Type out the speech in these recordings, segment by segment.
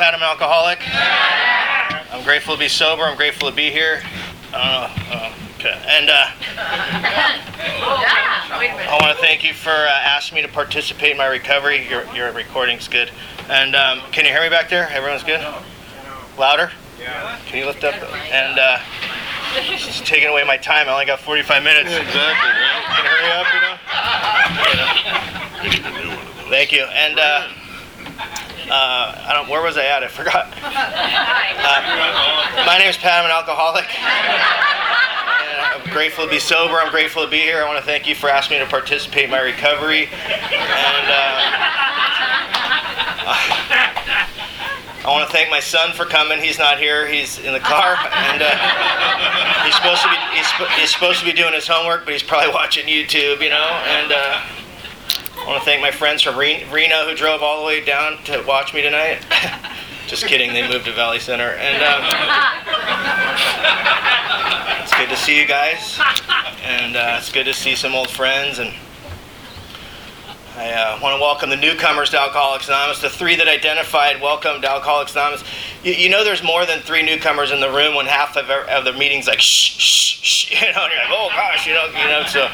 Pat. I'm an alcoholic. I'm grateful to be sober. I'm grateful to be here. I. Uh, okay. And uh, I want to thank you for uh, asking me to participate in my recovery. Your, your recording's good. And um, can you hear me back there? Everyone's good? Louder? Yeah. Can you lift up? And uh, it's taking away my time. I only got 45 minutes. Exactly, right? Can you hurry up, you know? Thank you. And uh, I don't. Where was I at? I forgot. Uh, my name is Pat. I'm an alcoholic. And I'm grateful to be sober. I'm grateful to be here. I want to thank you for asking me to participate in my recovery. And uh, I want to thank my son for coming. He's not here. He's in the car, and uh, he's supposed to be he's, he's supposed to be doing his homework, but he's probably watching YouTube, you know. And uh, I want to thank my friends from Reno who drove all the way down to watch me tonight. Just kidding. They moved to Valley Center, and um, it's good to see you guys, and uh, it's good to see some old friends and. I uh, want to welcome the newcomers to Alcoholics Anonymous. The three that identified, welcome to Alcoholics Anonymous. You, you know, there's more than three newcomers in the room when half of, of the meetings like shh, shh, shh, you know, and you're like, oh gosh, you know, you know. So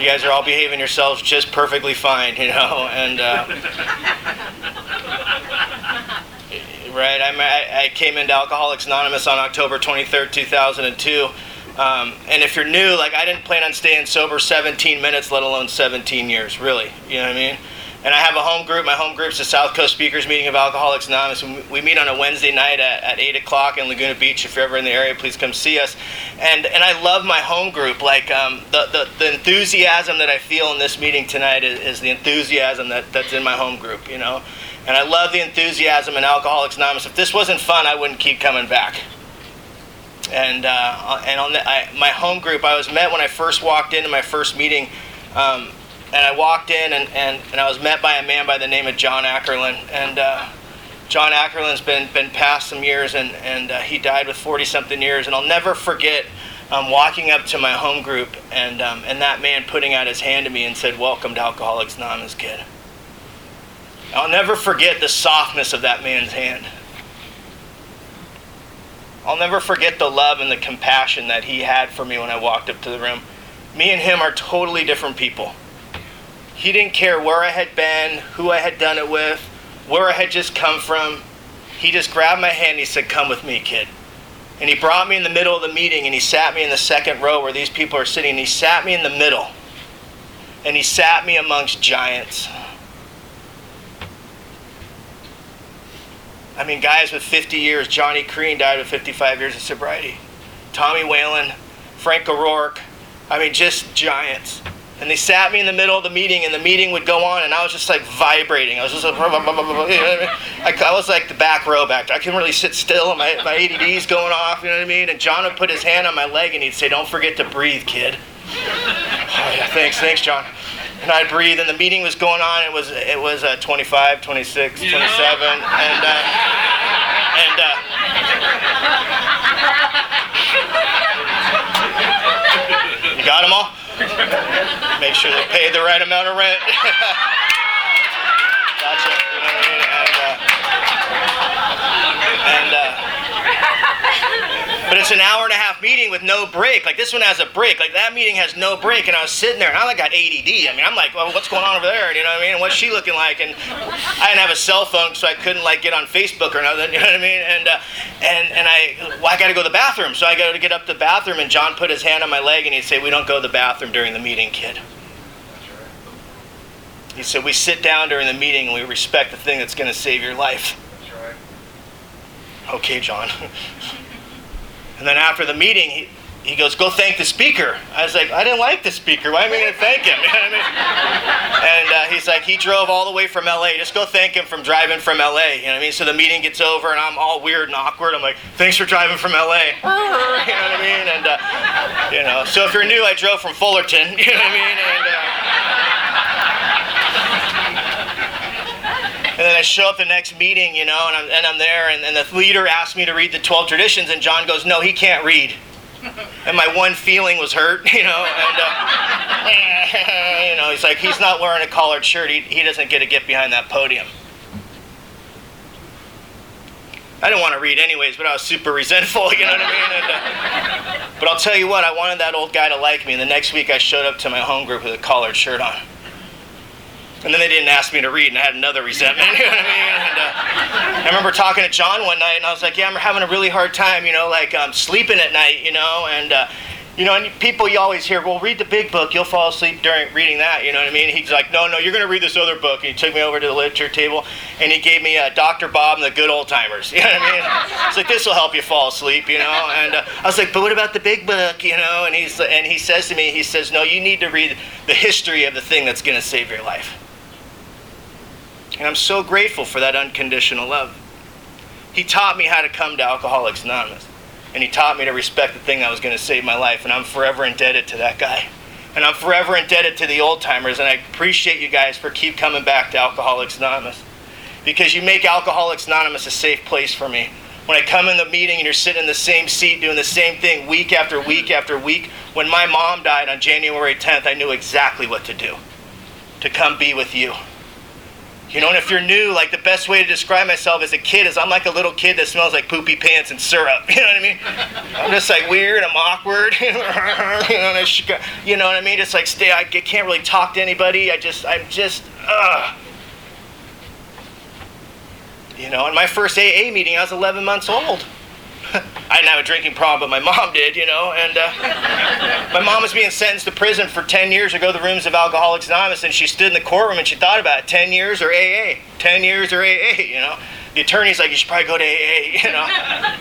you guys are all behaving yourselves just perfectly fine, you know, and. Uh, right, I'm, I, I came into Alcoholics Anonymous on October 23rd, 2002. Um, and if you're new, like I didn't plan on staying sober 17 minutes, let alone 17 years, really. You know what I mean? And I have a home group. My home group's the South Coast Speakers Meeting of Alcoholics Anonymous. We meet on a Wednesday night at, at 8 o'clock in Laguna Beach. If you're ever in the area, please come see us. And and I love my home group. Like um, the, the, the enthusiasm that I feel in this meeting tonight is, is the enthusiasm that, that's in my home group, you know? And I love the enthusiasm in Alcoholics Anonymous. If this wasn't fun, I wouldn't keep coming back and uh, and on the, I, my home group, I was met when I first walked into my first meeting, um, and I walked in and, and, and I was met by a man by the name of John Ackerlin, and uh, John Ackerlin's been been passed some years, and and uh, he died with 40 something years, and I'll never forget. Um, walking up to my home group and um, and that man putting out his hand to me and said, "Welcome to Alcoholics Anonymous, kid." I'll never forget the softness of that man's hand. I'll never forget the love and the compassion that he had for me when I walked up to the room. Me and him are totally different people. He didn't care where I had been, who I had done it with, where I had just come from. He just grabbed my hand and he said, Come with me, kid. And he brought me in the middle of the meeting and he sat me in the second row where these people are sitting. And he sat me in the middle. And he sat me amongst giants. I mean, guys with 50 years, Johnny Crean died with 55 years of sobriety. Tommy Whalen, Frank O'Rourke, I mean, just giants. And they sat me in the middle of the meeting, and the meeting would go on, and I was just like vibrating. I was just like, you know I, mean? I, was like the back row back there. I couldn't really sit still, my, my ADD's going off, you know what I mean? And John would put his hand on my leg, and he'd say, Don't forget to breathe, kid. Oh, yeah, thanks, thanks, John and I'd breathe, and the meeting was going on. It was it was uh, 25, 26, 27, and uh, and uh, you got them all. Make sure they pay the right amount of rent. but it's an hour and a half meeting with no break. Like this one has a break. Like that meeting has no break. And I was sitting there and I like got ADD. I mean, I'm like, well, what's going on over there? You know what I mean? And what's she looking like? And I didn't have a cell phone, so I couldn't like get on Facebook or nothing. You know what I mean? And uh, and and I, well, I got to go to the bathroom. So I got to get up to the bathroom. And John put his hand on my leg and he'd say, "We don't go to the bathroom during the meeting, kid." He said, "We sit down during the meeting and we respect the thing that's going to save your life." That's right. Okay, John. And then after the meeting, he, he goes, Go thank the speaker. I was like, I didn't like the speaker. Why am I going to thank him? You know what I mean? And uh, he's like, He drove all the way from LA. Just go thank him from driving from LA. You know what I mean? So the meeting gets over, and I'm all weird and awkward. I'm like, Thanks for driving from LA. you know what I mean? And, uh, you know, so if you're new, I drove from Fullerton. You know what I mean? And, uh, And then I show up the next meeting, you know, and I'm, and I'm there, and, and the leader asked me to read the 12 traditions, and John goes, No, he can't read. And my one feeling was hurt, you know, and, uh, you know, he's like, He's not wearing a collared shirt. He, he doesn't get to get behind that podium. I didn't want to read anyways, but I was super resentful, you know what I mean? And, uh, but I'll tell you what, I wanted that old guy to like me, and the next week I showed up to my home group with a collared shirt on. And then they didn't ask me to read, and I had another resentment. You know what I mean? And, uh, I remember talking to John one night, and I was like, "Yeah, I'm having a really hard time, you know, like um, sleeping at night, you know." And uh, you know, and people you always hear, well, read the big book, you'll fall asleep during reading that, you know what I mean? He's like, no, no, you're going to read this other book. And he took me over to the literature table and he gave me uh, Dr. Bob and the Good Old Timers, you know what I mean? It's like, this will help you fall asleep, you know? And uh, I was like, but what about the big book, you know? And, he's, and he says to me, he says, no, you need to read the history of the thing that's going to save your life. And I'm so grateful for that unconditional love. He taught me how to come to Alcoholics Anonymous and he taught me to respect the thing that was going to save my life. And I'm forever indebted to that guy. And I'm forever indebted to the old timers. And I appreciate you guys for keep coming back to Alcoholics Anonymous because you make Alcoholics Anonymous a safe place for me. When I come in the meeting and you're sitting in the same seat doing the same thing week after week after week, when my mom died on January 10th, I knew exactly what to do to come be with you. You know, and if you're new, like the best way to describe myself as a kid is I'm like a little kid that smells like poopy pants and syrup. You know what I mean? I'm just like weird. I'm awkward. you, know, what I mean? Just like stay. I can't really talk to anybody. I just, I'm just, ugh. You know, in my first AA meeting, I was 11 months old. I didn't have a drinking problem, but my mom did, you know. And uh, my mom was being sentenced to prison for 10 years to go to the rooms of Alcoholics Anonymous, and she stood in the courtroom and she thought about it 10 years or AA, 10 years or AA, you know the attorney's like, you should probably go to AA, you know.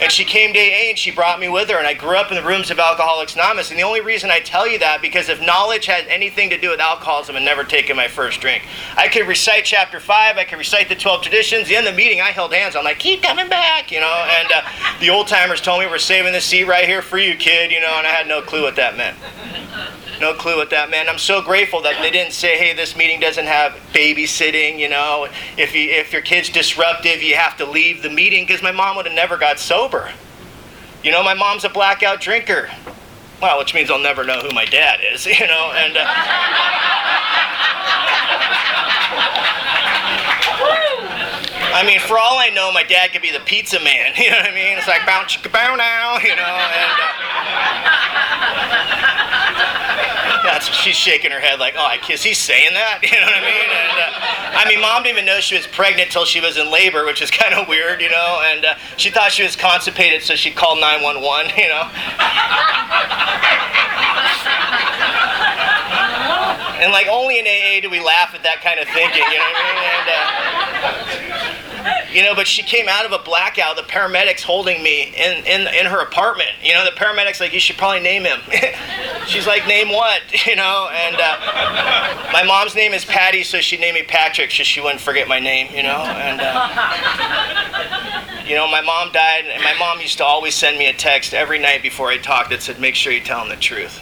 and she came to AA and she brought me with her, and I grew up in the rooms of Alcoholics Anonymous. And the only reason I tell you that because if knowledge had anything to do with alcoholism, I'd never taken my first drink. I could recite chapter five, I could recite the 12 traditions. The end of the meeting, I held hands. I'm like, keep coming back, you know. And uh, the old timers told me we're saving the seat right here for you, kid, you know. And I had no clue what that meant. No clue what that meant. I'm so grateful that they didn't say, "Hey, this meeting doesn't have babysitting." You know, if you if your kid's disruptive, you have to leave the meeting because my mom would have never got sober. You know, my mom's a blackout drinker. Well, which means I'll never know who my dad is. You know, and. Uh, I mean, for all I know, my dad could be the pizza man. You know what I mean? It's like bounce, bow now, you know. And, uh, she's shaking her head like, oh, is He's saying that? You know what I mean? And, uh, I mean, mom didn't even know she was pregnant till she was in labor, which is kind of weird, you know. And uh, she thought she was constipated, so she called 911. You know. and like only in AA do we laugh at that kind of thinking, you know what I mean? And, uh, you know, but she came out of a blackout. The paramedics holding me in, in, in her apartment. You know, the paramedics like, you should probably name him. She's like, name what? You know, and uh, my mom's name is Patty, so she named me Patrick so she wouldn't forget my name, you know. And, uh, you know, my mom died, and my mom used to always send me a text every night before I talked that said, make sure you tell him the truth.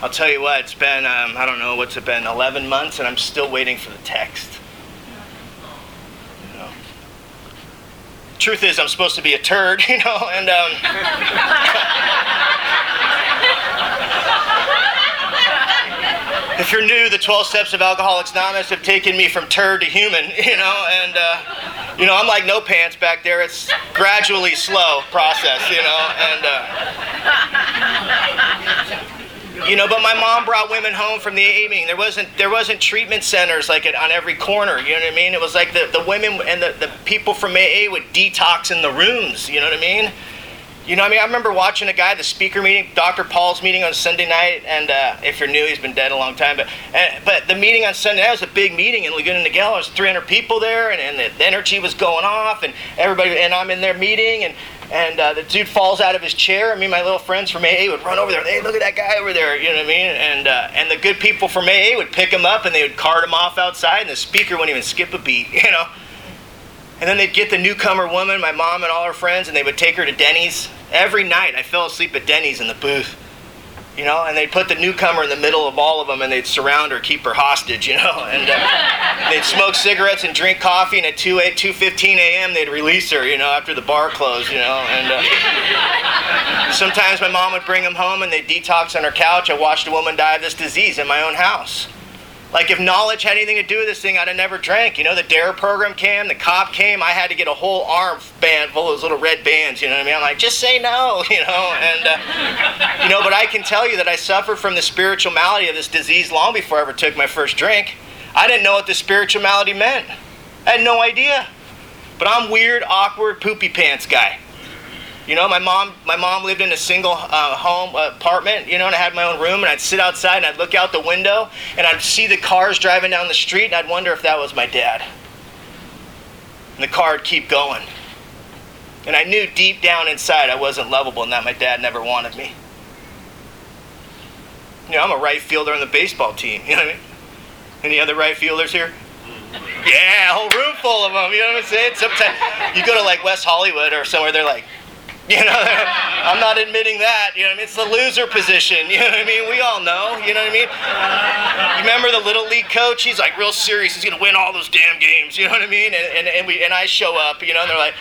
I'll tell you what, it's been, um, I don't know, what's it been, 11 months, and I'm still waiting for the text. Truth is, I'm supposed to be a turd, you know, and um, if you're new, the 12 steps of Alcoholics Anonymous have taken me from turd to human, you know, and uh, you know, I'm like no pants back there. It's gradually slow process, you know, and. Uh, you know, but my mom brought women home from the AA meeting. There wasn't there wasn't treatment centers like it on every corner. You know what I mean? It was like the, the women and the, the people from AA would detox in the rooms. You know what I mean? You know, I mean, I remember watching a guy, the speaker meeting, Dr. Paul's meeting on Sunday night, and uh, if you're new, he's been dead a long time. But uh, but the meeting on Sunday night was a big meeting in Laguna Niguel. There was 300 people there, and, and the energy was going off, and everybody, and I'm in their meeting, and and uh, the dude falls out of his chair. and me and my little friends from AA would run over there. Hey, look at that guy over there. You know what I mean? And uh, and the good people from AA would pick him up and they would cart him off outside, and the speaker wouldn't even skip a beat. You know. And then they'd get the newcomer woman, my mom and all her friends, and they would take her to Denny's. Every night, I fell asleep at Denny's in the booth you know, and they'd put the newcomer in the middle of all of them and they'd surround her, keep her hostage, you know, and uh, they'd smoke cigarettes and drink coffee, and at 2, 8, 2.15 a.m. they'd release her, you know, after the bar closed, you know, and uh, sometimes my mom would bring them home and they'd detox on her couch. I watched a woman die of this disease in my own house. Like if knowledge had anything to do with this thing, I'd have never drank. You know, the DARE program came, the cop came, I had to get a whole arm band full of those little red bands. You know what I mean? I'm like, just say no, you know. And uh, you know, but I can tell you that I suffered from the spiritual malady of this disease long before I ever took my first drink. I didn't know what the spiritual malady meant. I had no idea. But I'm weird, awkward, poopy pants guy. You know, my mom, my mom lived in a single uh, home uh, apartment, you know, and I had my own room, and I'd sit outside and I'd look out the window and I'd see the cars driving down the street, and I'd wonder if that was my dad. And the car would keep going. And I knew deep down inside I wasn't lovable and that my dad never wanted me. You know, I'm a right fielder on the baseball team. You know what I mean? Any other right fielders here? Yeah, a whole room full of them. You know what I'm saying? Sometimes you go to like West Hollywood or somewhere, they're like, You know, I'm not admitting that. You know, I mean, it's the loser position. You know what I mean? We all know. You know what I mean? You remember the little league coach? He's like real serious. He's gonna win all those damn games. You know what I mean? And and, and we and I show up. You know, and they're like,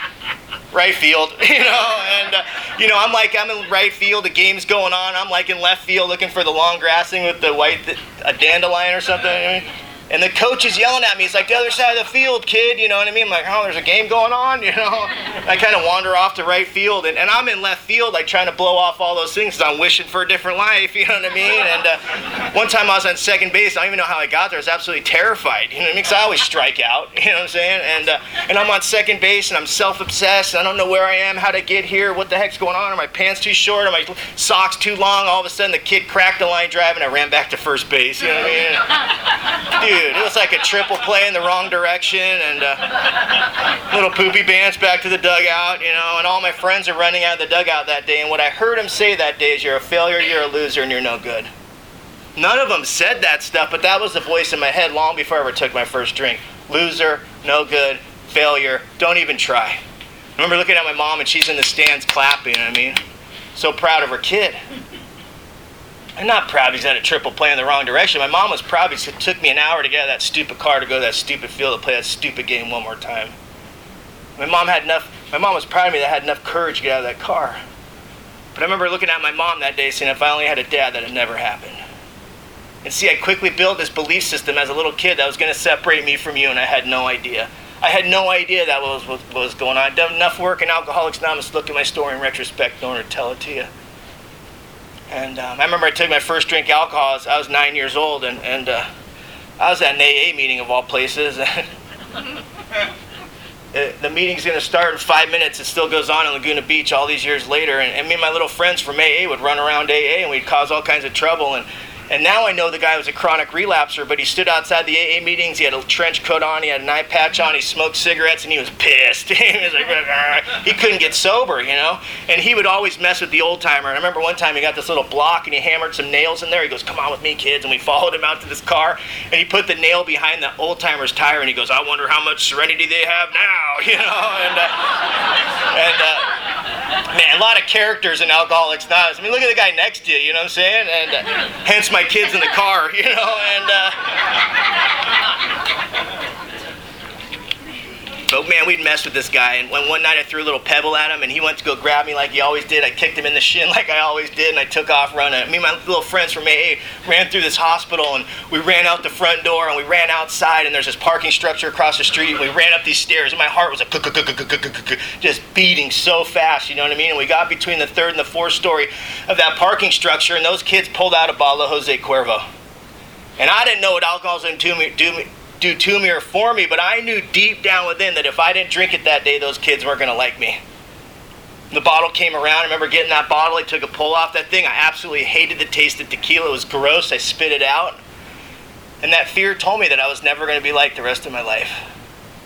right field. You know, and uh, you know, I'm like I'm in right field. The game's going on. I'm like in left field looking for the long grassing with the white a dandelion or something. You know I mean? And the coach is yelling at me. He's like, the other side of the field, kid. You know what I mean? I'm like, oh, there's a game going on. You know? I kind of wander off to right field. And, and I'm in left field, like trying to blow off all those things because I'm wishing for a different life. You know what I mean? And uh, one time I was on second base. I don't even know how I got there. I was absolutely terrified. You know what I mean? Because I always strike out. You know what I'm saying? And, uh, and I'm on second base and I'm self obsessed. I don't know where I am, how to get here, what the heck's going on. Are my pants too short? Are my socks too long? All of a sudden, the kid cracked the line drive and I ran back to first base. You know what I mean? Dude, it was like a triple play in the wrong direction and uh, little poopy bands back to the dugout, you know, and all my friends are running out of the dugout that day. And what I heard him say that day is, You're a failure, you're a loser, and you're no good. None of them said that stuff, but that was the voice in my head long before I ever took my first drink. Loser, no good, failure, don't even try. I remember looking at my mom and she's in the stands clapping, you know I mean? So proud of her kid. I'm not proud he's had a triple play in the wrong direction. My mom was proud because it took me an hour to get out of that stupid car to go to that stupid field to play that stupid game one more time. My mom had enough. My mom was proud of me that I had enough courage to get out of that car. But I remember looking at my mom that day saying, if I only had a dad, that had never happened. And see, I quickly built this belief system as a little kid that was going to separate me from you, and I had no idea. I had no idea that was what was going on. I'd done enough work in Alcoholics Anonymous to look at my story in retrospect in order to tell it to you. And um, I remember I took my first drink alcohol. I was nine years old, and, and uh, I was at an AA meeting of all places. the meeting's going to start in five minutes. It still goes on in Laguna Beach all these years later. And, and me and my little friends from AA would run around AA, and we'd cause all kinds of trouble. And and now I know the guy was a chronic relapser, but he stood outside the AA meetings. He had a trench coat on, he had an eye patch on, he smoked cigarettes, and he was pissed. he, was like, he couldn't get sober, you know? And he would always mess with the old timer. And I remember one time he got this little block and he hammered some nails in there. He goes, Come on with me, kids. And we followed him out to this car, and he put the nail behind the old timer's tire, and he goes, I wonder how much serenity they have now, you know? And, uh, and uh, man, a lot of characters in Alcoholics Anonymous. I mean, look at the guy next to you, you know what I'm saying? And uh, hence my kids in the car, you know, and. Uh, but man, we'd mess with this guy, and when one night I threw a little pebble at him, and he went to go grab me like he always did. I kicked him in the shin like I always did, and I took off running. Me and my little friends from AA ran through this hospital, and we ran out the front door, and we ran outside, and there's this parking structure across the street. And we ran up these stairs, and my heart was like just beating so fast, you know what I mean? And we got between the third and the fourth story of that parking structure, and those kids pulled out a bottle of Jose Cuervo. And I didn't know what alcohol was going to do me, to me or for me, but I knew deep down within that if I didn't drink it that day, those kids weren't going to like me. The bottle came around. I remember getting that bottle. I took a pull off that thing. I absolutely hated the taste of tequila. It was gross. I spit it out. And that fear told me that I was never going to be like the rest of my life.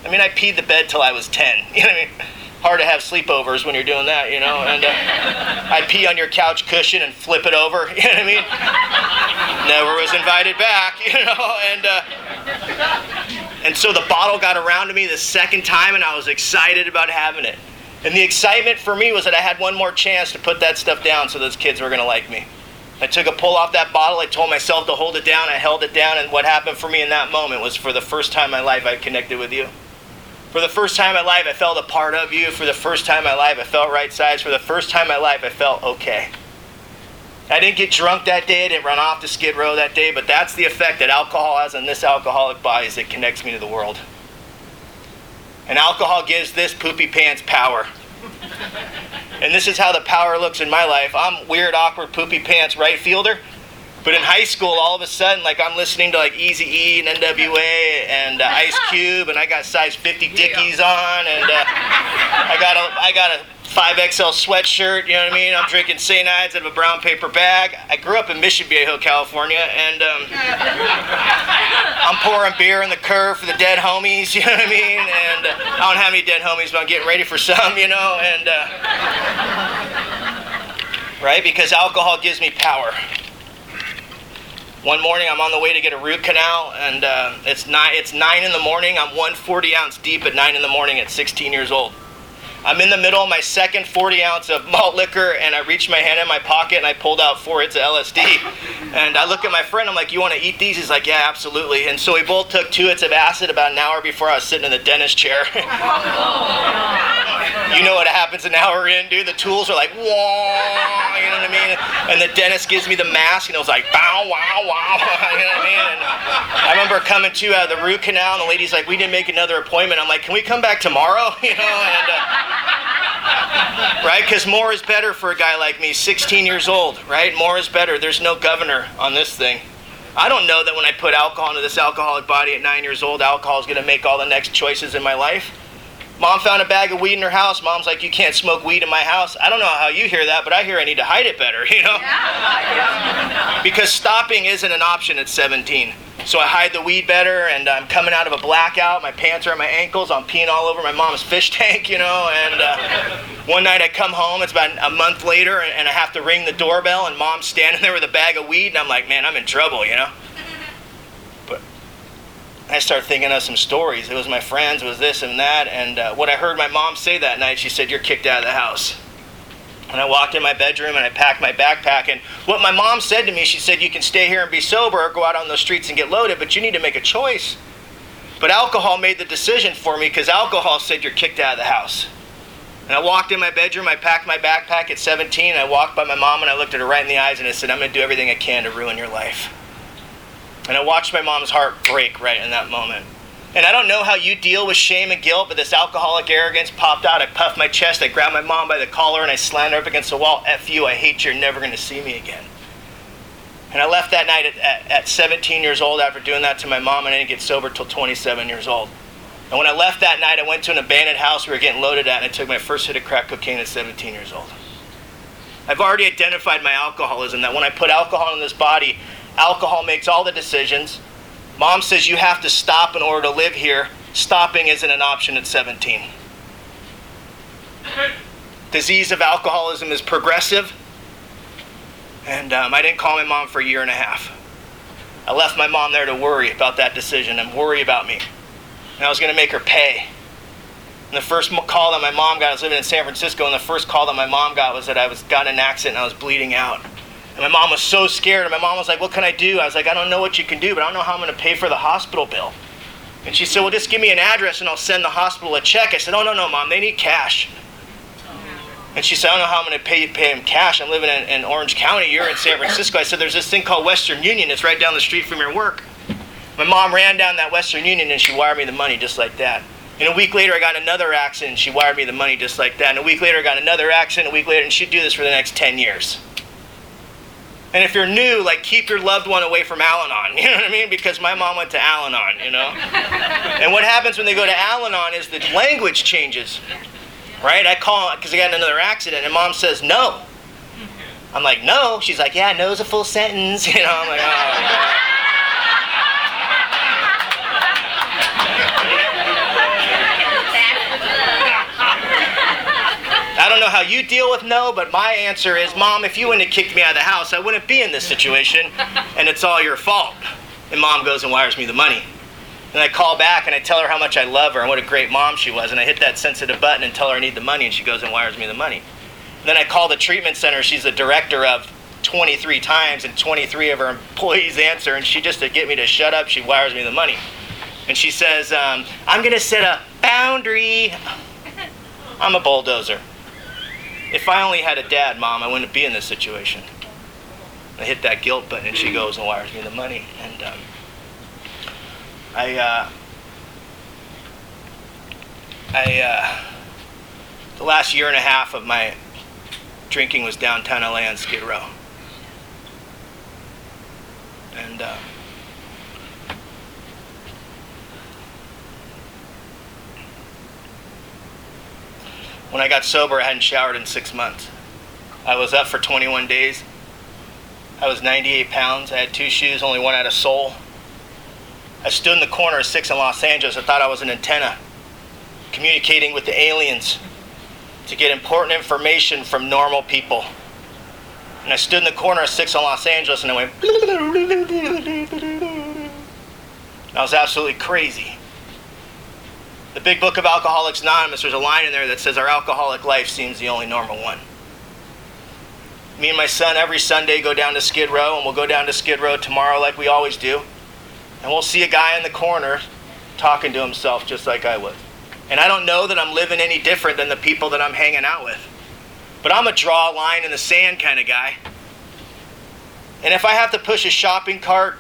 I mean, I peed the bed till I was 10. You know what I mean? Hard to have sleepovers when you're doing that, you know? And uh, I'd pee on your couch cushion and flip it over. You know what I mean? Never was invited back, you know? And, uh, and so the bottle got around to me the second time, and I was excited about having it. And the excitement for me was that I had one more chance to put that stuff down so those kids were to like me. I took a pull off that bottle. I told myself to hold it down. I held it down. And what happened for me in that moment was for the first time in my life, I connected with you. For the first time in my life, I felt a part of you. For the first time in my life, I felt right size. For the first time in my life, I felt okay. I didn't get drunk that day. I didn't run off to Skid Row that day. But that's the effect that alcohol has on this alcoholic body is it connects me to the world. And alcohol gives this poopy pants power. and this is how the power looks in my life. I'm weird, awkward, poopy pants right fielder. But in high school, all of a sudden, like I'm listening to like Easy E and NWA and uh, Ice Cube, and I got size 50 Dickies on, and uh, I got a I got a 5XL sweatshirt, you know what I mean? I'm drinking St. Ides out of a brown paper bag. I grew up in Mission Viejo, California, and um, I'm pouring beer in the curve for the dead homies, you know what I mean? And uh, I don't have any dead homies, but I'm getting ready for some, you know? And, uh, right? Because alcohol gives me power. One morning, I'm on the way to get a root canal, and uh, it's nine. It's nine in the morning. I'm one 40 ounce deep at nine in the morning at 16 years old. I'm in the middle of my second 40 ounce of malt liquor, and I reached my hand in my pocket and I pulled out four hits of LSD. And I look at my friend, I'm like, You want to eat these? He's like, Yeah, absolutely. And so we both took two hits of acid about an hour before I was sitting in the dentist chair. you know what happens an hour in, dude? The tools are like, Wah, you know what I mean? And the dentist gives me the mask, and it was like, Bow, wow, wow, you know what I mean? And I remember coming to out of the root canal, and the lady's like, We didn't make another appointment. I'm like, Can we come back tomorrow? You know? And, uh, right? Because more is better for a guy like me, 16 years old, right? More is better. There's no governor on this thing. I don't know that when I put alcohol into this alcoholic body at nine years old, alcohol is going to make all the next choices in my life. Mom found a bag of weed in her house. Mom's like, You can't smoke weed in my house. I don't know how you hear that, but I hear I need to hide it better, you know? because stopping isn't an option at 17. So I hide the weed better, and I'm coming out of a blackout. My pants are on my ankles. I'm peeing all over my mom's fish tank, you know. And uh, one night I come home. It's about a month later, and I have to ring the doorbell, and mom's standing there with a bag of weed, and I'm like, man, I'm in trouble, you know. But I start thinking of some stories. It was my friends, it was this and that, and uh, what I heard my mom say that night, she said, "You're kicked out of the house." And I walked in my bedroom and I packed my backpack. And what my mom said to me, she said, You can stay here and be sober or go out on the streets and get loaded, but you need to make a choice. But alcohol made the decision for me because alcohol said you're kicked out of the house. And I walked in my bedroom, I packed my backpack at 17, I walked by my mom and I looked at her right in the eyes and I said, I'm going to do everything I can to ruin your life. And I watched my mom's heart break right in that moment. And I don't know how you deal with shame and guilt, but this alcoholic arrogance popped out. I puffed my chest. I grabbed my mom by the collar and I slammed her up against the wall. F you, I hate you. You're never going to see me again. And I left that night at, at, at, 17 years old after doing that to my mom, and I didn't get sober till 27 years old. And when I left that night, I went to an abandoned house we were getting loaded at, and I took my first hit of crack cocaine at 17 years old. I've already identified my alcoholism, that when I put alcohol in this body, alcohol makes all the decisions, Mom says you have to stop in order to live here. Stopping isn't an option at 17. Disease of alcoholism is progressive. And um, I didn't call my mom for a year and a half. I left my mom there to worry about that decision and worry about me. And I was going to make her pay. And the first call that my mom got, I was living in San Francisco, and the first call that my mom got was that I was got in an accident and I was bleeding out. And my mom was so scared. And my mom was like, What can I do? I was like, I don't know what you can do, but I don't know how I'm going to pay for the hospital bill. And she said, Well, just give me an address and I'll send the hospital a check. I said, Oh, no, no, mom, they need cash. And she said, I don't know how I'm going to pay, pay him cash. I'm living in, in Orange County. You're in San Francisco. I said, There's this thing called Western Union. It's right down the street from your work. My mom ran down that Western Union and she wired me the money just like that. And a week later, I got another accident. She wired me the money just like that. And a week later, I got another accident. A week later, and she'd do this for the next 10 years. And if you're new, like keep your loved one away from Al-Anon. You know what I mean? Because my mom went to Al-Anon, you know? and what happens when they go to Al-Anon is the language changes. Right? I call because I got another accident and mom says no. I'm like, no. She's like, yeah, no's a full sentence. You know, I'm like, oh. Don't know how you deal with no, but my answer is, Mom, if you wouldn't have kicked me out of the house, I wouldn't be in this situation, and it's all your fault. And Mom goes and wires me the money. And I call back and I tell her how much I love her and what a great mom she was. And I hit that sensitive button and tell her I need the money, and she goes and wires me the money. And then I call the treatment center she's the director of 23 times, and 23 of her employees answer, and she just to get me to shut up, she wires me the money. And she says, um, I'm going to set a boundary. I'm a bulldozer. If I only had a dad, mom, I wouldn't be in this situation. I hit that guilt button, and she goes and wires me the money. And um, I, uh, I, uh, the last year and a half of my drinking was downtown LA on Skid Row. And uh, when I got sober, I hadn't showered in six months. I was up for 21 days. I was 98 pounds. I had two shoes, only one had a sole. I stood in the corner of six in Los Angeles. I thought I was an antenna, communicating with the aliens to get important information from normal people. And I stood in the corner of six in Los Angeles and I went. And I was absolutely crazy. The big book of Alcoholics Anonymous, there's a line in there that says, Our alcoholic life seems the only normal one. Me and my son every Sunday go down to Skid Row, and we'll go down to Skid Row tomorrow like we always do. And we'll see a guy in the corner talking to himself just like I was. And I don't know that I'm living any different than the people that I'm hanging out with. But I'm a draw a line in the sand kind of guy. And if I have to push a shopping cart,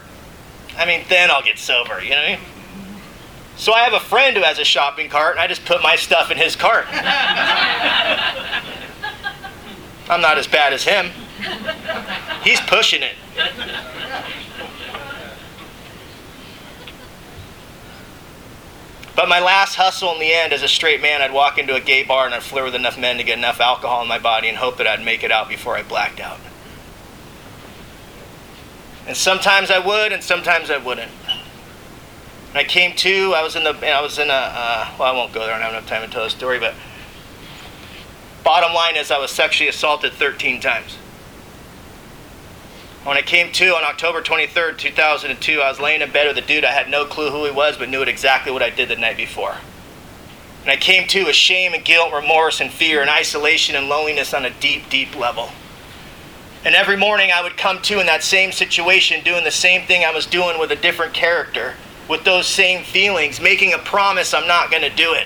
I mean, then I'll get sober, you know what I mean? So I have a friend who has a shopping cart, and I just put my stuff in his cart. I'm not as bad as him. He's pushing it. But my last hustle in the end, as a straight man, I'd walk into a gay bar and I'd flirt with enough men to get enough alcohol in my body and hope that I'd make it out before I blacked out. And sometimes I would, and sometimes I wouldn't. When I came to, I was in the, I was in a, uh, well, I won't go there. I don't have enough time to tell the story. But bottom line is, I was sexually assaulted 13 times. When I came to on October 23rd, 2002, I was laying in bed with a dude. I had no clue who he was, but knew exactly what I did the night before. And I came to with shame and guilt, remorse and fear and isolation and loneliness on a deep, deep level. And every morning I would come to in that same situation, doing the same thing I was doing with a different character, with those same feelings, making a promise I'm not going to do it.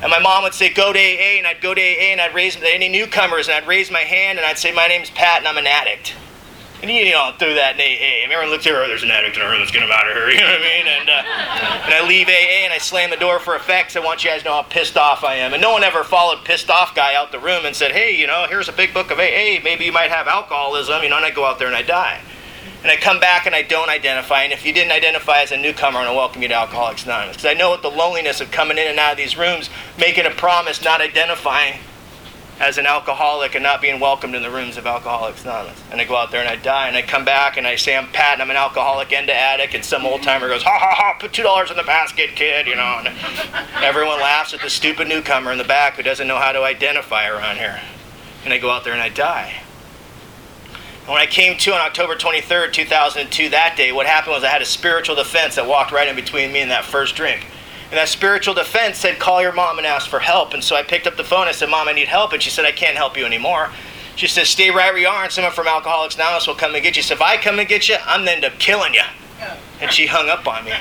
And my mom would say, Go to AA, and I'd go to AA, and I'd raise any newcomers, and I'd raise my hand, and I'd say, My name's Pat, and I'm an addict. And you know, through that in AA, everyone looks at her, oh, there's an addict in the room, let's get him out of here, you know what I mean? And, uh, and I leave AA and I slam the door for effects. I want you guys to know how pissed off I am. And no one ever followed pissed off guy out the room and said, hey, you know, here's a big book of AA, maybe you might have alcoholism, you know, and I go out there and I die. And I come back and I don't identify. And if you didn't identify as a newcomer, I'm going to welcome you to Alcoholics Anonymous. Because I know what the loneliness of coming in and out of these rooms, making a promise, not identifying, as an alcoholic and not being welcomed in the rooms of Alcoholics Anonymous. And I go out there and I die, and I come back and I say I'm Pat and I'm an alcoholic and an addict, and some old timer goes, ha ha ha, put two dollars in the basket, kid, you know. And everyone laughs at the stupid newcomer in the back who doesn't know how to identify around here. And I go out there and I die. When I came to on October 23rd, 2002, that day, what happened was I had a spiritual defense that walked right in between me and that first drink. And that spiritual defense said, call your mom and ask for help. And so I picked up the phone. I said, Mom, I need help. And she said, I can't help you anymore. She said, stay right where you are, and someone from Alcoholics Anonymous will come and get you. So if I come and get you, I'm going to end up killing you. And she hung up on me.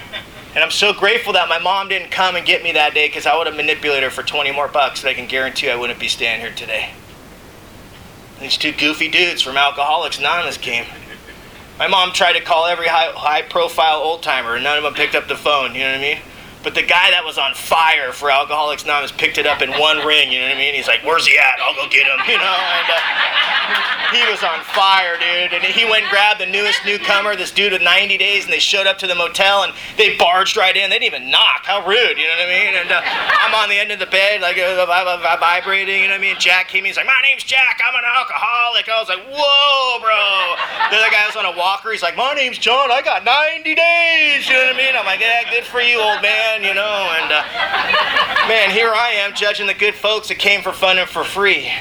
And I'm so grateful that my mom didn't come and get me that day because I would have manipulated her for 20 more bucks, and I can guarantee I wouldn't be standing here today. These two goofy dudes from Alcoholics Anonymous came. My mom tried to call every high, high profile old timer, and none of them picked up the phone. You know what I mean? But the guy that was on fire for Alcoholics Anonymous picked it up in one ring, you know what I mean? He's like, where's he at? I'll go get him, you know? And uh, he was on fire, dude. And he went and grabbed the newest newcomer, this dude with 90 days, and they showed up to the motel and they barged right in. They didn't even knock. How rude, you know what I mean? And uh, I'm on the end of the bed, like uh, vibrating, you know what I mean? Jack came in, he's like, my name's Jack, I'm an alcoholic. I was like, whoa, bro. The other guy was on a walker, he's like, my name's John, I got 90 days, you know what I mean? I'm like, yeah, good for you, old man man, you know, and uh, man, here I am judging the good folks that came for fun and for free.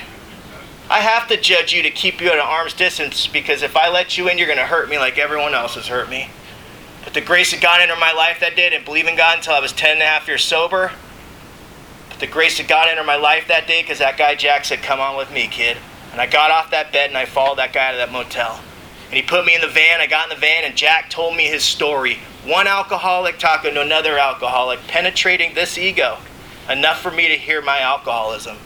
I have to judge you to keep you at an arm's distance because if I let you in, you're going to hurt me like everyone else has hurt me. But the grace of God entered my life that day. I didn't believe in God until I was 10 and a half years sober. But the grace of God entered my life that day because that guy Jack said, Come on with me, kid. And I got off that bed and I followed that guy to that motel. And he put me in the van. I got in the van and Jack told me his story one alcoholic talking to another alcoholic, penetrating this ego enough for me to hear my alcoholism.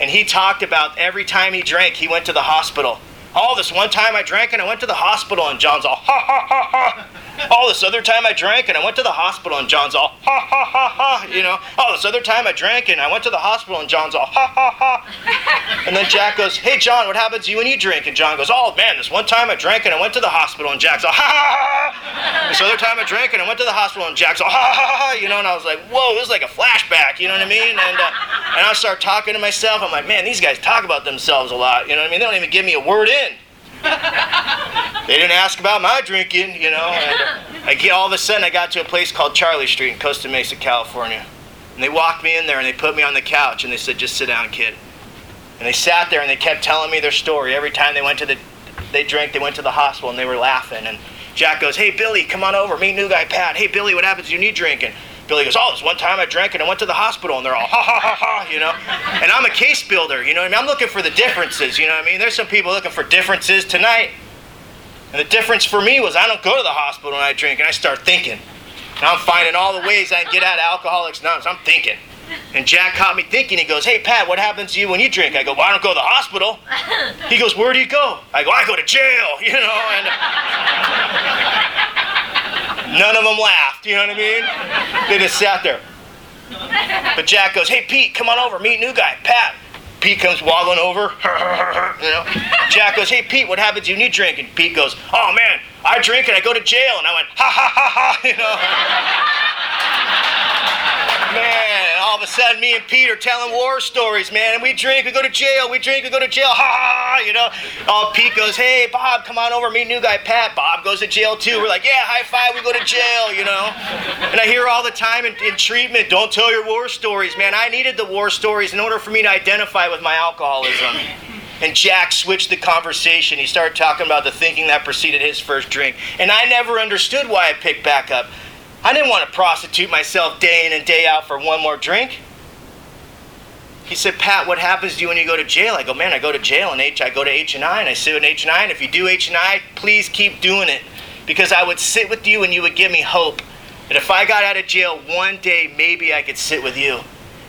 And he talked about every time he drank, he went to the hospital Oh, this one time I drank and I went to the hospital, and John's all, ha ha ha ha. Oh, this other time I drank and I went to the hospital, and John's all, ha ha ha ha. You know, oh, this other time I drank and I went to the hospital, and John's all, ha ha ha. And then Jack goes, hey, John, what happens to you when you drink? And John goes, oh, man, this one time I drank and I went to the hospital, and Jack's all, ha ha ha. This other time I drank and I went to the hospital, and Jack's all, ha ha ha. You know, and I was like, whoa, this is like a flashback. You know what I mean? And, uh, and I start talking to myself. I'm like, man, these guys talk about themselves a lot. You know what I mean? They don't even give me a word in. They didn't ask about my drinking, you know. And I get all of a sudden I got to a place called Charlie Street in Costa Mesa, California. And they walked me in there and they put me on the couch and they said, just sit down, kid. And they sat there and they kept telling me their story. Every time they went to the they drank, they went to the hospital and they were laughing. And Jack goes, Hey Billy, come on over, meet new guy Pat. Hey Billy, what happens? You need drinking. Billy goes, Oh, this one time I drank and I went to the hospital, and they're all ha ha ha ha, you know. And I'm a case builder, you know what I mean? I'm looking for the differences, you know I mean? There's some people looking for differences tonight. And the difference for me was I don't go to the hospital when I drink, and I start thinking. And I'm finding all the ways I can get out of Alcoholics Anonymous. I'm thinking. And Jack caught me thinking. He goes, Hey, Pat, what happens to you when you drink? I go, Well, I don't go to the hospital. He goes, Where do you go? I go, I go to jail, you know. And none of them laughed, you know what I mean? They just sat there. But Jack goes, Hey, Pete, come on over, meet new guy, Pat. Pete comes waddling over. you know. Jack goes, Hey, Pete, what happens when you drink? And Pete goes, Oh, man, I drink and I go to jail. And I went, Ha ha ha ha, you know. man of a sudden me and Pete are telling war stories, man. And we drink, we go to jail, we drink, we go to jail, ha ha, you know. Oh, Pete goes, hey, Bob, come on over, meet new guy Pat. Bob goes to jail too. We're like, yeah, high five, we go to jail, you know. And I hear all the time in, in treatment, don't tell your war stories, man. I needed the war stories in order for me to identify with my alcoholism. And Jack switched the conversation. He started talking about the thinking that preceded his first drink. And I never understood why I picked back up. I didn't want to prostitute myself day in and day out for one more drink. He said, Pat, what happens to you when you go to jail? I go, man, I go to jail and H, I go to H and I, and I sit with H and I. And if you do H and I, please keep doing it, because I would sit with you and you would give me hope that if I got out of jail one day, maybe I could sit with you.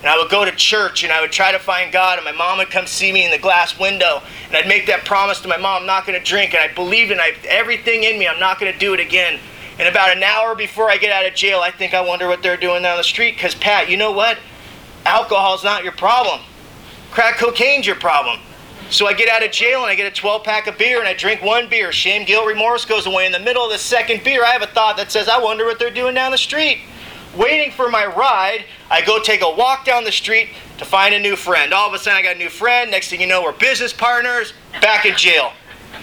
And I would go to church and I would try to find God, and my mom would come see me in the glass window, and I'd make that promise to my mom, I'm not going to drink, and I believed in everything in me, I'm not going to do it again. And about an hour before I get out of jail, I think I wonder what they're doing down the street. Because, Pat, you know what? Alcohol's not your problem. Crack cocaine's your problem. So I get out of jail and I get a 12 pack of beer and I drink one beer. Shame, guilt, remorse goes away. In the middle of the second beer, I have a thought that says, I wonder what they're doing down the street. Waiting for my ride, I go take a walk down the street to find a new friend. All of a sudden, I got a new friend. Next thing you know, we're business partners, back in jail.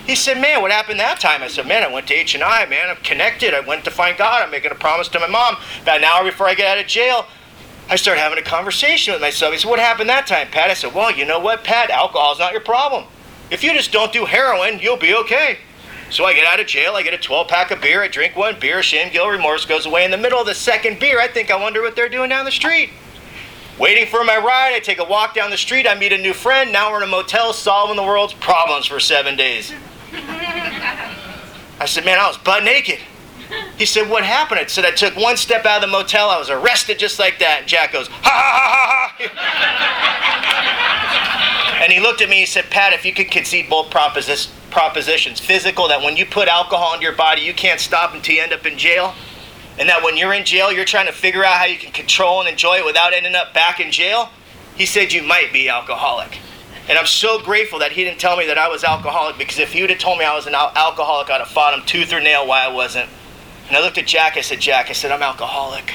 He said, "Man, what happened that time?" I said, "Man, I went to H and I. Man, I'm connected. I went to find God. I'm making a promise to my mom. About an hour before I get out of jail, I started having a conversation with myself. He said, "What happened that time, Pat?" I said, "Well, you know what, Pat? Alcohol's not your problem. If you just don't do heroin, you'll be okay." So I get out of jail. I get a 12 pack of beer. I drink one beer. Shame, guilt, remorse goes away. In the middle of the second beer, I think I wonder what they're doing down the street. Waiting for my ride, I take a walk down the street. I meet a new friend. Now we're in a motel solving the world's problems for seven days. I said, Man, I was butt naked. He said, What happened? I said, I took one step out of the motel. I was arrested just like that. And Jack goes, Ha ha ha ha. and he looked at me. He said, Pat, if you could concede both proposi- propositions physical, that when you put alcohol into your body, you can't stop until you end up in jail. And that when you're in jail, you're trying to figure out how you can control and enjoy it without ending up back in jail. He said, You might be alcoholic. And I'm so grateful that he didn't tell me that I was alcoholic because if he would have told me I was an al- alcoholic, I'd have fought him tooth or nail why I wasn't. And I looked at Jack. I said, Jack, I said, I'm alcoholic.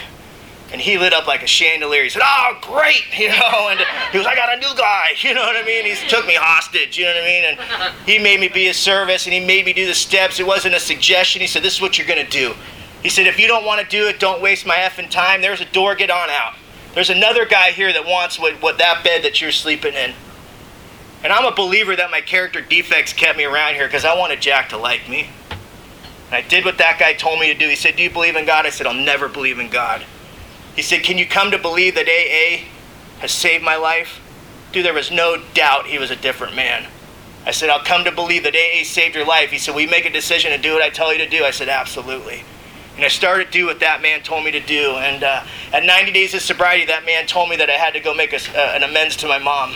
And he lit up like a chandelier. He said, Oh, great. You know, and he was, I got a new guy. You know what I mean? He took me hostage. You know what I mean? And he made me be his service and he made me do the steps. It wasn't a suggestion. He said, This is what you're going to do. He said, If you don't want to do it, don't waste my effing time. There's a door, get on out. There's another guy here that wants what, what that bed that you're sleeping in. And I'm a believer that my character defects kept me around here because I wanted Jack to like me. And I did what that guy told me to do. He said, Do you believe in God? I said, I'll never believe in God. He said, Can you come to believe that AA has saved my life? Dude, there was no doubt he was a different man. I said, I'll come to believe that AA saved your life. He said, Will you make a decision and do what I tell you to do? I said, Absolutely. And I started to do what that man told me to do. And uh, at 90 days of sobriety, that man told me that I had to go make a, uh, an amends to my mom.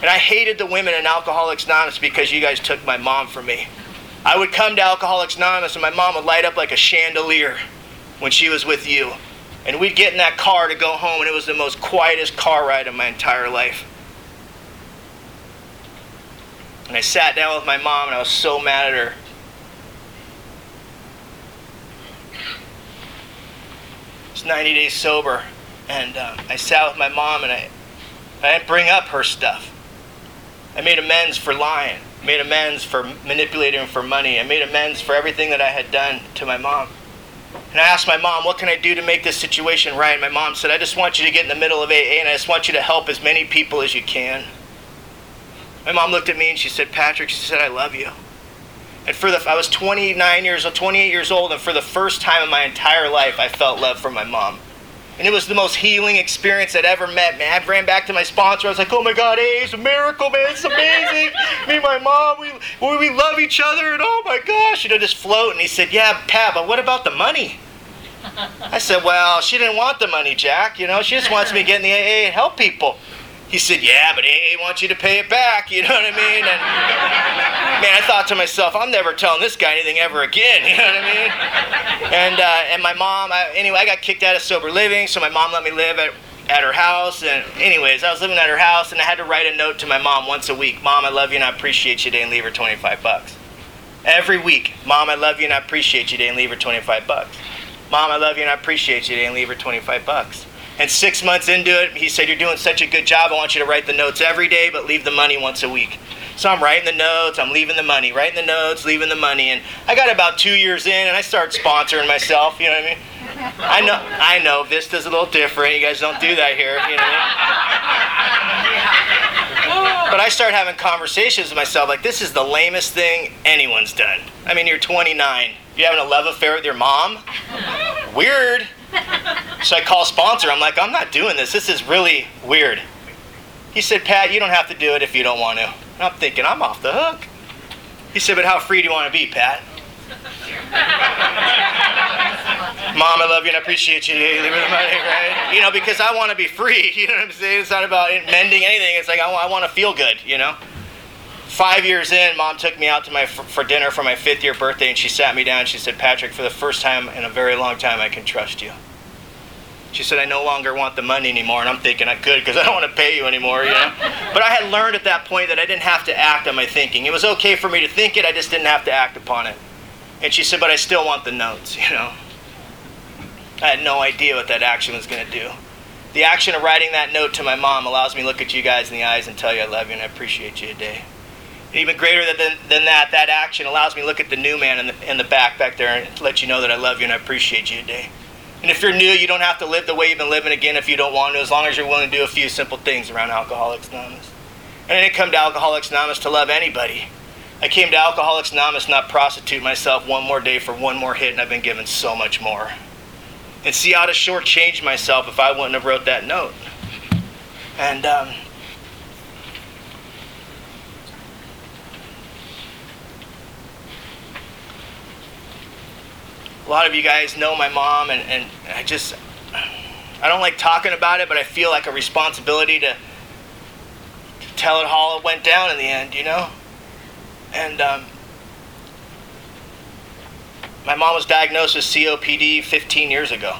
And I hated the women in Alcoholics Anonymous because you guys took my mom from me. I would come to Alcoholics Anonymous and my mom would light up like a chandelier when she was with you. And we'd get in that car to go home, and it was the most quietest car ride of my entire life. And I sat down with my mom, and I was so mad at her. It's 90 days sober, and um, I sat with my mom, and I, I didn't bring up her stuff. I made amends for lying, I made amends for manipulating for money, I made amends for everything that I had done to my mom. And I asked my mom, what can I do to make this situation right? My mom said, I just want you to get in the middle of AA and I just want you to help as many people as you can. My mom looked at me and she said, Patrick, she said, I love you. And for the, I was 29 years old, 28 years old, and for the first time in my entire life, I felt love from my mom. And it was the most healing experience I'd ever met, man. I ran back to my sponsor. I was like, oh my God, hey, it's a miracle, man. It's amazing. me and my mom, we, we love each other, and oh my gosh, you know, just float. And he said, yeah, Pat, but what about the money? I said, well, she didn't want the money, Jack. You know, she just wants me to get in the AA and help people. He said, yeah, but AA wants you to pay it back. You know what I mean? And man, I thought to myself, I'm never telling this guy anything ever again. You know what I mean? And uh, and my mom, I, anyway, I got kicked out of sober living, so my mom let me live at at her house. And anyways, I was living at her house, and I had to write a note to my mom once a week. Mom, I love you and I appreciate you and leave her 25 bucks. Every week, Mom, I love you and I appreciate you and leave her 25 bucks. Mom, I love you and I appreciate you and leave her 25 bucks. And six months into it, he said, You're doing such a good job. I want you to write the notes every day, but leave the money once a week. So I'm writing the notes, I'm leaving the money, writing the notes, leaving the money. And I got about two years in and I started sponsoring myself, you know what I mean? I know I know Vista's a little different. You guys don't do that here, you know I mean? But I started having conversations with myself like this is the lamest thing anyone's done. I mean you're 29. You're having a love affair with your mom? Weird. So I call sponsor. I'm like, I'm not doing this. This is really weird. He said, Pat, you don't have to do it if you don't want to. And I'm thinking, I'm off the hook. He said, but how free do you want to be, Pat? Mom, I love you and I appreciate you. Leave me the money, right? You know, because I want to be free. You know what I'm saying? It's not about mending anything. It's like I want, I want to feel good, you know? Five years in, mom took me out to my for dinner for my fifth year birthday, and she sat me down. And she said, "Patrick, for the first time in a very long time, I can trust you." She said, "I no longer want the money anymore," and I'm thinking, "I could, because I don't want to pay you anymore," you know. but I had learned at that point that I didn't have to act on my thinking. It was okay for me to think it; I just didn't have to act upon it. And she said, "But I still want the notes," you know. I had no idea what that action was going to do. The action of writing that note to my mom allows me to look at you guys in the eyes and tell you I love you and I appreciate you today even greater than, than that, that action allows me to look at the new man in the, in the back back there and let you know that I love you and I appreciate you today. And if you're new, you don't have to live the way you've been living again if you don't want to, as long as you're willing to do a few simple things around Alcoholics Anonymous. And I didn't come to Alcoholics Anonymous to love anybody. I came to Alcoholics Anonymous not prostitute myself one more day for one more hit, and I've been given so much more. And see how to shortchange myself if I wouldn't have wrote that note. And um, a lot of you guys know my mom, and, and I just, I don't like talking about it, but I feel like a responsibility to, to tell it how it went down in the end, you know? And um, my mom was diagnosed with COPD 15 years ago.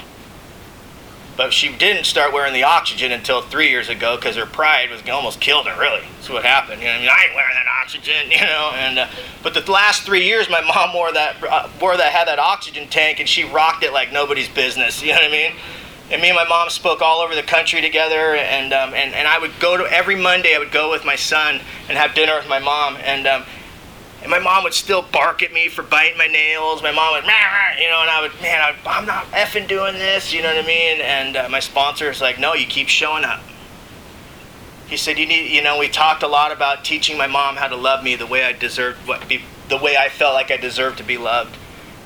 But she didn't start wearing the oxygen until three years ago because her pride was almost killed her. Really, that's what happened. You know, I mean, I ain't wearing that oxygen, you know. And uh, but the last three years, my mom wore that uh, wore that had that oxygen tank, and she rocked it like nobody's business. You know what I mean? And me and my mom spoke all over the country together, and um, and and I would go to every Monday. I would go with my son and have dinner with my mom, and um, and my mom would still bark at me for biting my nails. My mom would, you know, and I would, man, I, am not effing doing this, you know what I mean? And uh, my sponsor is like, no, you keep showing up. He said, you need, you know, we talked a lot about teaching my mom how to love me the way I deserved, what, be, the way I felt like I deserved to be loved.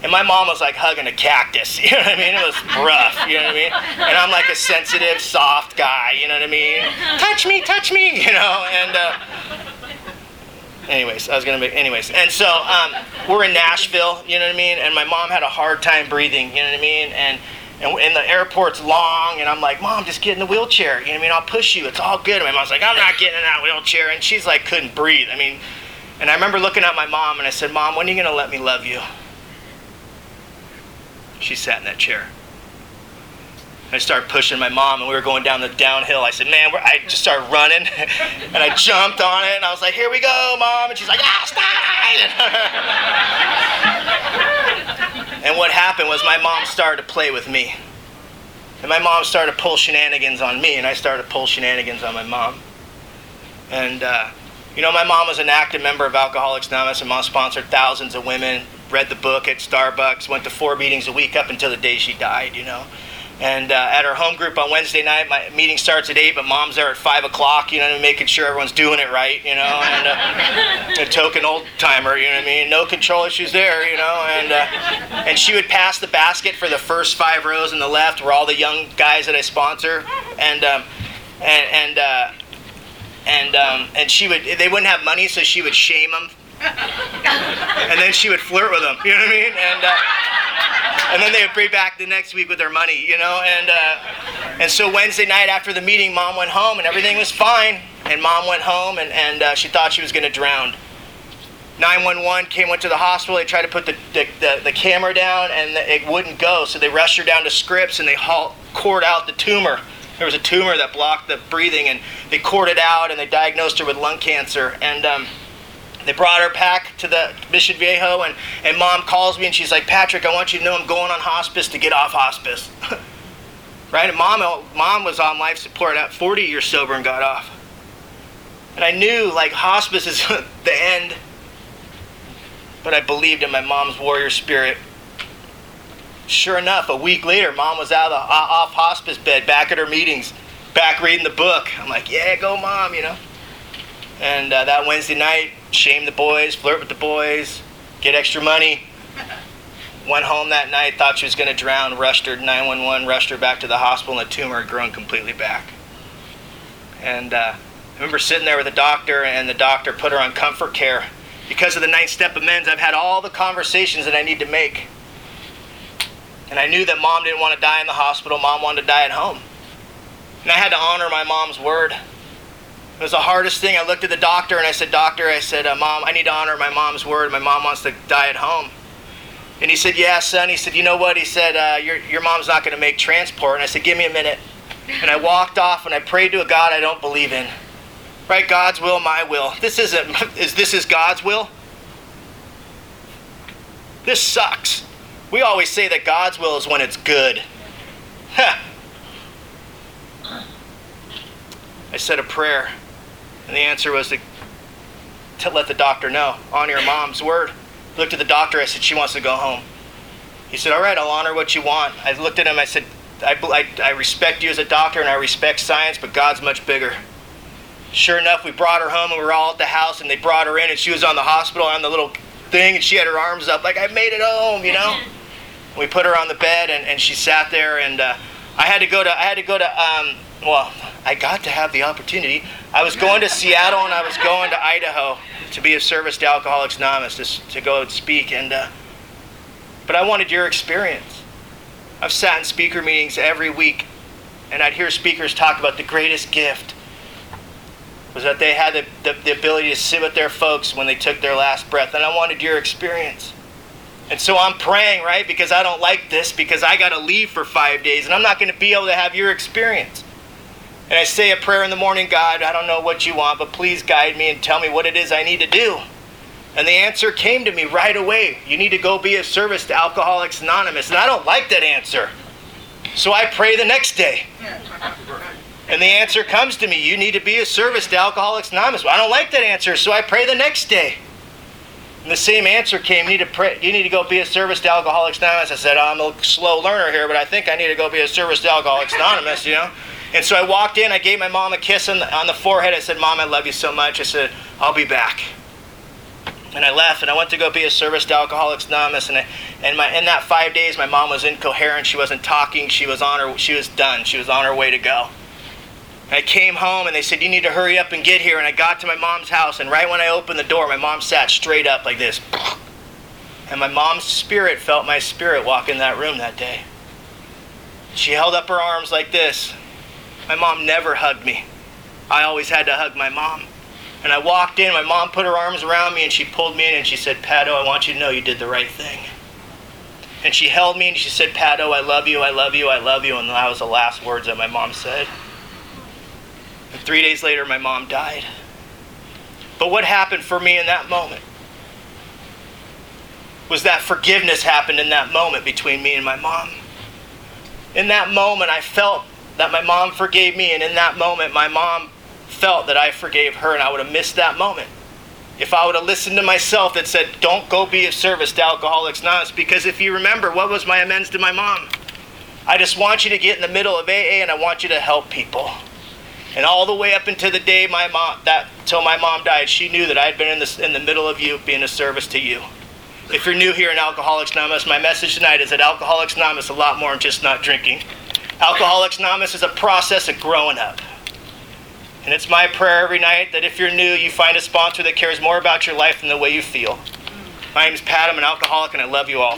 And my mom was like hugging a cactus, you know what I mean? It was rough, you know what I mean? And I'm like a sensitive, soft guy, you know what I mean? Touch me, touch me, you know? And, uh, anyways, I was gonna make anyways. And so um, we're in Nashville, you know what I mean? And my mom had a hard time breathing, you know what I mean? And and, and the airport's long, and I'm like, Mom, just get in the wheelchair. You know what I mean? I'll push you. It's all good. And my mom's like, I'm not getting in that wheelchair. And she's like, couldn't breathe. I mean, and I remember looking at my mom and I said, Mom, when are you going to let me love you? She sat in that chair. I started pushing my mom, and we were going down the downhill. I said, "Man," I just started running, and I jumped on it, and I was like, "Here we go, mom!" And she's like, "Ah, stop!" and what happened was my mom started to play with me, and my mom started to pull shenanigans on me, and I started to pull shenanigans on my mom. And uh, you know, my mom was an active member of Alcoholics Anonymous, and mom sponsored thousands of women. Read the book at Starbucks, went to four meetings a week up until the day she died. You know. And uh, at our home group on Wednesday night, my meeting starts at 8, but mom's there at 5 o'clock, you know, making sure everyone's doing it right, you know, and uh, a token old timer, you know what I mean? No control issues there, you know, and, uh, and she would pass the basket for the first five rows on the left where all the young guys that I sponsor, and, um, and, and, uh, and, um, and she would, they wouldn't have money, so she would shame them. And then she would flirt with them, you know what I mean? And, uh, and then they would bring back the next week with their money, you know. And uh, and so Wednesday night after the meeting, mom went home and everything was fine. And mom went home and, and uh, she thought she was going to drown. 911 came, went to the hospital. They tried to put the, the, the, the camera down and it wouldn't go. So they rushed her down to Scripps and they hauled, cored out the tumor. There was a tumor that blocked the breathing and they cored it out and they diagnosed her with lung cancer. And um, they brought her back to the Mission Viejo, and, and mom calls me and she's like, Patrick, I want you to know I'm going on hospice to get off hospice. right? And mom, oh, mom was on life support at 40 years sober and got off. And I knew like hospice is the end, but I believed in my mom's warrior spirit. Sure enough, a week later, mom was out of the off hospice bed, back at her meetings, back reading the book. I'm like, yeah, go, mom, you know. And uh, that Wednesday night, shame the boys, flirt with the boys, get extra money. Went home that night, thought she was going to drown, rushed her 911, rushed her back to the hospital, and the tumor had grown completely back. And uh, I remember sitting there with the doctor, and the doctor put her on comfort care. Because of the ninth step amends, I've had all the conversations that I need to make. And I knew that mom didn't want to die in the hospital, mom wanted to die at home. And I had to honor my mom's word. It was the hardest thing. I looked at the doctor and I said, Doctor, I said, uh, Mom, I need to honor my mom's word. My mom wants to die at home. And he said, Yeah, son. He said, You know what? He said, uh, your, your mom's not going to make transport. And I said, Give me a minute. And I walked off and I prayed to a God I don't believe in. Right? God's will, my will. This isn't, is this is God's will? This sucks. We always say that God's will is when it's good. I said a prayer. And the answer was to, to let the doctor know, on your mom's word. I looked at the doctor, I said, she wants to go home. He said, all right, I'll honor what you want. I looked at him, I said, I, I, I respect you as a doctor and I respect science, but God's much bigger. Sure enough, we brought her home and we were all at the house and they brought her in and she was on the hospital on the little thing and she had her arms up like, I made it home, you know? we put her on the bed and, and she sat there and uh, I had to go to, I had to go to, um, well, I got to have the opportunity. I was going to Seattle and I was going to Idaho to be a service to Alcoholics Anonymous to, to go and speak. And uh, but I wanted your experience. I've sat in speaker meetings every week, and I'd hear speakers talk about the greatest gift was that they had the, the, the ability to sit with their folks when they took their last breath. And I wanted your experience. And so I'm praying, right? Because I don't like this, because I got to leave for five days, and I'm not going to be able to have your experience. And I say a prayer in the morning God, I don't know what you want, but please guide me and tell me what it is I need to do. And the answer came to me right away. You need to go be of service to Alcoholics Anonymous. And I don't like that answer. So I pray the next day. And the answer comes to me, you need to be of service to Alcoholics Anonymous. Well, I don't like that answer, so I pray the next day. And the same answer came, you need to pray, you need to go be a service to Alcoholics Anonymous. I said, I'm a slow learner here, but I think I need to go be a service to Alcoholics Anonymous, you know? And so I walked in, I gave my mom a kiss on the, on the forehead. I said, Mom, I love you so much. I said, I'll be back. And I left and I went to go be a service to Alcoholics Anonymous. And, I, and my, in that five days, my mom was incoherent. She wasn't talking. She was on her, she was done. She was on her way to go. And I came home and they said, You need to hurry up and get here. And I got to my mom's house. And right when I opened the door, my mom sat straight up like this. And my mom's spirit felt my spirit walk in that room that day. She held up her arms like this. My mom never hugged me. I always had to hug my mom. And I walked in, my mom put her arms around me and she pulled me in and she said, Pato, I want you to know you did the right thing. And she held me and she said, Pato, I love you, I love you, I love you. And that was the last words that my mom said. And three days later, my mom died. But what happened for me in that moment was that forgiveness happened in that moment between me and my mom. In that moment, I felt that my mom forgave me, and in that moment, my mom felt that I forgave her, and I would have missed that moment if I would have listened to myself that said, Don't go be of service to Alcoholics Anonymous. Because if you remember, what was my amends to my mom? I just want you to get in the middle of AA and I want you to help people. And all the way up until the day my mom that till my mom died, she knew that I had been in the in the middle of you, being a service to you. If you're new here in Alcoholics Anonymous, my message tonight is that Alcoholics Anonymous is a lot more than just not drinking. Alcoholics Anonymous is a process of growing up. And it's my prayer every night that if you're new, you find a sponsor that cares more about your life than the way you feel. My name is Pat. I'm an alcoholic, and I love you all.